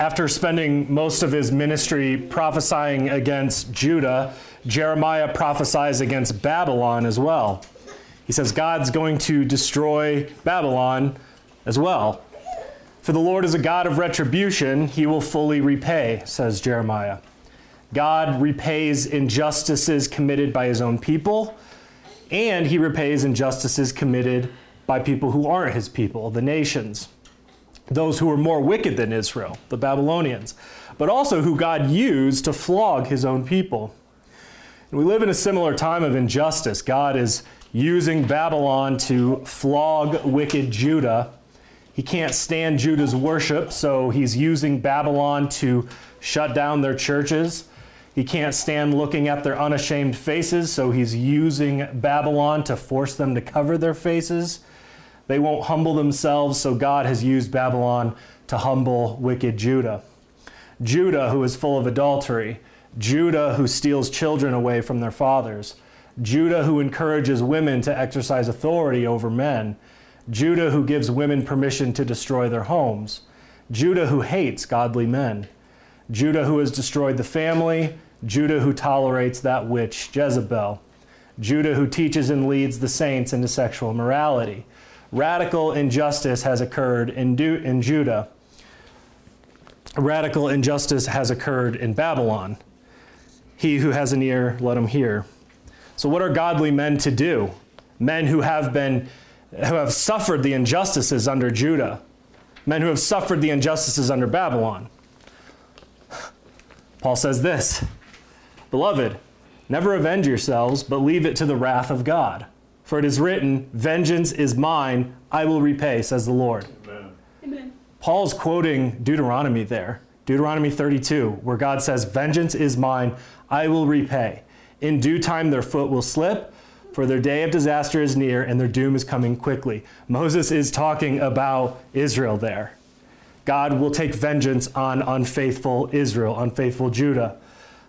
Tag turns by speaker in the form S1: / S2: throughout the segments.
S1: After spending most of his ministry prophesying against Judah, Jeremiah prophesies against Babylon as well. He says God's going to destroy Babylon as well. For the Lord is a God of retribution, he will fully repay, says Jeremiah. God repays injustices committed by his own people, and he repays injustices committed by people who aren't his people, the nations those who were more wicked than Israel, the Babylonians, but also who God used to flog his own people. And we live in a similar time of injustice. God is using Babylon to flog wicked Judah. He can't stand Judah's worship, so he's using Babylon to shut down their churches. He can't stand looking at their unashamed faces, so he's using Babylon to force them to cover their faces. They won't humble themselves, so God has used Babylon to humble wicked Judah. Judah, who is full of adultery. Judah, who steals children away from their fathers. Judah, who encourages women to exercise authority over men. Judah, who gives women permission to destroy their homes. Judah, who hates godly men. Judah, who has destroyed the family. Judah, who tolerates that witch, Jezebel. Judah, who teaches and leads the saints into sexual morality radical injustice has occurred in, du- in Judah. Radical injustice has occurred in Babylon. He who has an ear, let him hear. So, what are godly men to do? Men who have been, who have suffered the injustices under Judah, men who have suffered the injustices under Babylon. Paul says this Beloved, never avenge yourselves, but leave it to the wrath of God. For it is written, Vengeance is mine, I will repay, says the Lord. Amen. Amen. Paul's quoting Deuteronomy there, Deuteronomy 32, where God says, Vengeance is mine, I will repay. In due time their foot will slip, for their day of disaster is near and their doom is coming quickly. Moses is talking about Israel there. God will take vengeance on unfaithful Israel, unfaithful Judah.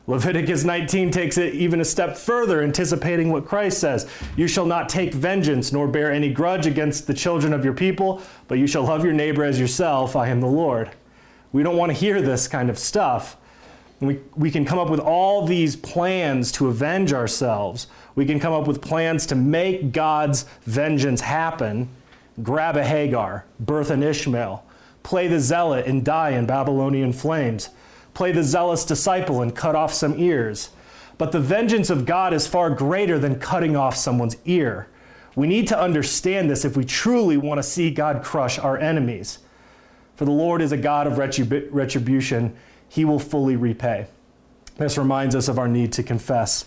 S1: Leviticus 19 takes it even a step further, anticipating what Christ says You shall not take vengeance nor bear any grudge against the children of your people, but you shall love your neighbor as yourself. I am the Lord. We don't want to hear this kind of stuff. We, we can come up with all these plans to avenge ourselves. We can come up with plans to make God's vengeance happen. Grab a Hagar, birth an Ishmael, play the zealot and die in Babylonian flames play the zealous disciple and cut off some ears. But the vengeance of God is far greater than cutting off someone's ear. We need to understand this if we truly want to see God crush our enemies. For the Lord is a God of retrib- retribution, He will fully repay. This reminds us of our need to confess